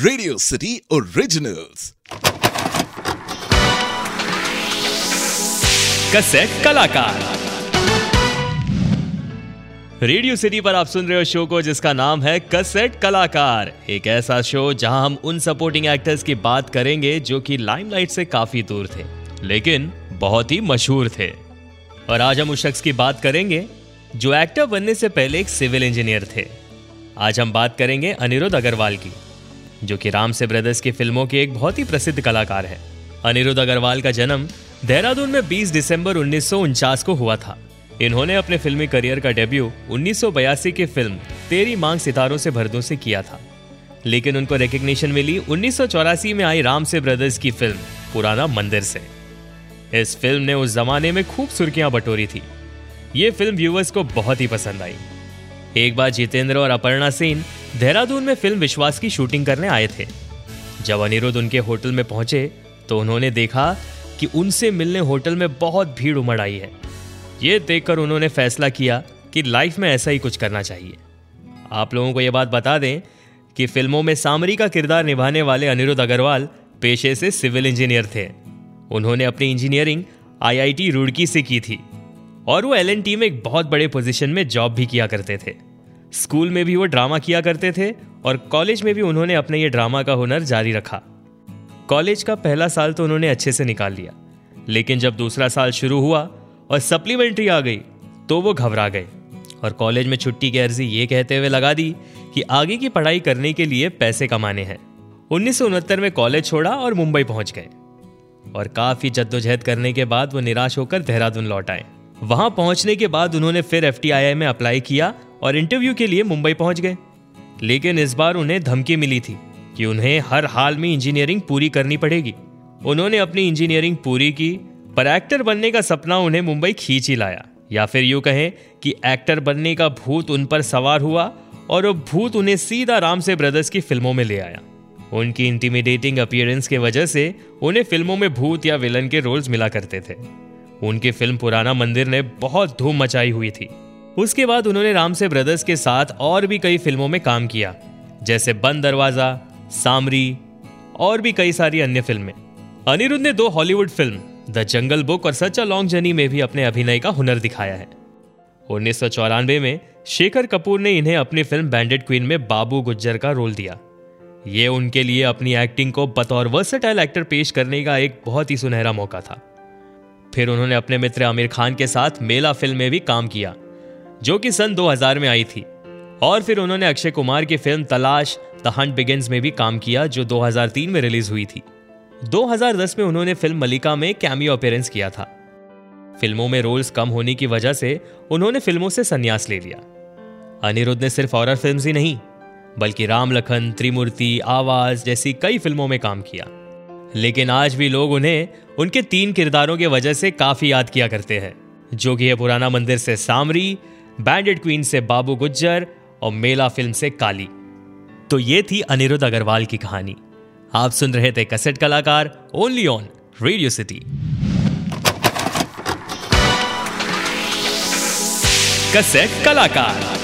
Radio city originals cassette कलाकार radio city पर आप सुन रहे हो शो को, जिसका नाम है कसेट कलाकार एक ऐसा शो जहाँ हम उन सपोर्टिंग एक्टर्स की बात करेंगे जो कि लाइमलाइट से काफ़ी दूर थे, लेकिन बहुत ही मशहूर थे। और आज हम उस शख्स की बात करेंगे, जो एक्टर बनने से पहले एक सिविल इंजीनियर थे। आज हम बात करेंगे अनिरुद्ध अग्रवाल की। जो कि राम से ब्रदर्स की फ़िल्मों के एक बहुत ही प्रसिद्ध कलाकार है। अनिरुद्ध अग्रवाल का जन्म देहरादून में 20 दिसंबर उन्नीस को हुआ था। इन्होंने अपने फिल्मी करियर का डेब्यू उन्नीस सौ बयासी की फ़िल्म तेरी मांग सितारों से भरदों से किया था। लेकिन उनको रिकग्निशन मिली उन्नीस में आई राम से ब्रदर्स की फ़िल्म पुराना मंदिर से। इस फ़िल्म ने उस जमाने में खूब सुर्खियाँ बटोरी थी। ये फ़िल्म व्यूवर्स को बहुत ही पसंद आई। एक बार जितेंद्र और अपर्णा सेन देहरादून में फ़िल्म विश्वास की शूटिंग करने आए थे। जब अनिरुद्ध उनके होटल में पहुँचे तो उन्होंने देखा कि उनसे मिलने होटल में बहुत भीड़ उमड़ आई है। ये देखकर उन्होंने फैसला किया कि लाइफ में ऐसा ही कुछ करना चाहिए। आप लोगों को यह बात बता दें कि फ़िल्मों में सामरी का किरदार निभाने वाले अनिरुद्ध अग्रवाल पेशे से सिविल इंजीनियर थे। उन्होंने अपनी इंजीनियरिंग आईआईटी रुड़की से की थी और वो एलएनटी में एक बहुत बड़े पोजीशन में जॉब भी किया करते थे। स्कूल में भी वो ड्रामा किया करते थे और कॉलेज में भी उन्होंने अपने ये ड्रामा का हुनर जारी रखा। कॉलेज का पहला साल तो उन्होंने अच्छे से निकाल लिया, लेकिन जब दूसरा साल शुरू हुआ और सप्लीमेंट्री आ गई तो वो घबरा गए और कॉलेज में छुट्टी की अर्जी ये कहते हुए लगा दी कि आगे की पढ़ाई करने के लिए पैसे कमाने हैं। उन्नीस सौ उनहत्तर में कॉलेज छोड़ा और मुंबई पहुँच गए और काफ़ी जद्दोजहद करने के बाद वो निराश होकर देहरादून लौट आए। वहाँ पहुँचने के बाद उन्होंने फिर एफ़ में अप्लाई किया और इंटरव्यू के लिए मुंबई पहुँच गए। लेकिन इस बार उन्हें धमकी मिली थी कि उन्हें हर हाल में इंजीनियरिंग पूरी करनी पड़ेगी। उन्होंने अपनी इंजीनियरिंग पूरी की, पर एक्टर बनने का सपना उन्हें मुंबई खींच ही लाया। या फिर यूँ कहें कि एक्टर बनने का भूत उन पर सवार हुआ और वो भूत उन्हें सीधा राम से ब्रदर्स की फ़िल्मों में ले आया। उनकी इंटीमिडेटिंग अपियरेंस के वजह से उन्हें फ़िल्मों में भूत या विलन के रोल्स मिला करते थे। उनकी फ़िल्म पुराना मंदिर ने बहुत धूम मचाई हुई थी। उसके बाद उन्होंने राम से ब्रदर्स के साथ और भी कई फ़िल्मों में काम किया, जैसे बंद दरवाज़ा, सामरी और भी कई सारी अन्य फ़िल्में। अनिरुद्ध ने दो Hollywood film, the Jungle Book और सच अ लॉन्ग जर्नी में भी अपने अभिनय का हुनर दिखाया है। उन्नीस सौ चौरानवे में शेखर कपूर ने इन्हें अपनी फ़िल्म बैंडेड क्वीन में बाबू गुज्जर का रोल दिया। ये उनके लिए अपनी एक्टिंग को बतौर वर्सेटाइल एक्टर पेश करने का एक बहुत ही सुनहरा मौका था। फिर उन्होंने अपने मित्र आमिर खान के साथ मेला फ़िल्म में भी काम किया। जो कि सन 2000 में आई थी। और फिर उन्होंने अक्षय कुमार की फ़िल्म तलाश, द हंट बिगिंस में भी काम किया, जो 2003 में रिलीज़ हुई थी। 2010 में उन्होंने फ़िल्म मलिका में कैमियो अपेयरेंस किया था। फ़िल्मों में रोल्स कम होने की वजह से उन्होंने फ़िल्मों से संन्यास ले लिया। अनिरुद्ध ने सिर्फ़ हॉरर फ़िल्म ही नहीं, बल्कि राम लखन, त्रिमूर्ति, आवाज़ जैसी कई फ़िल्मों में काम किया। लेकिन आज भी लोग उन्हें उनके तीन किरदारों की वजह से काफ़ी याद किया करते हैं, जो कि है पुराना मंदिर से सामरी बैंडेड क्वीन से बाबू गुज्जर और मेला फ़िल्म से काली। तो ये थी अनिरुद्ध अग्रवाल की कहानी। आप सुन रहे थे कसेट कलाकार only on Radio City cassette कलाकार।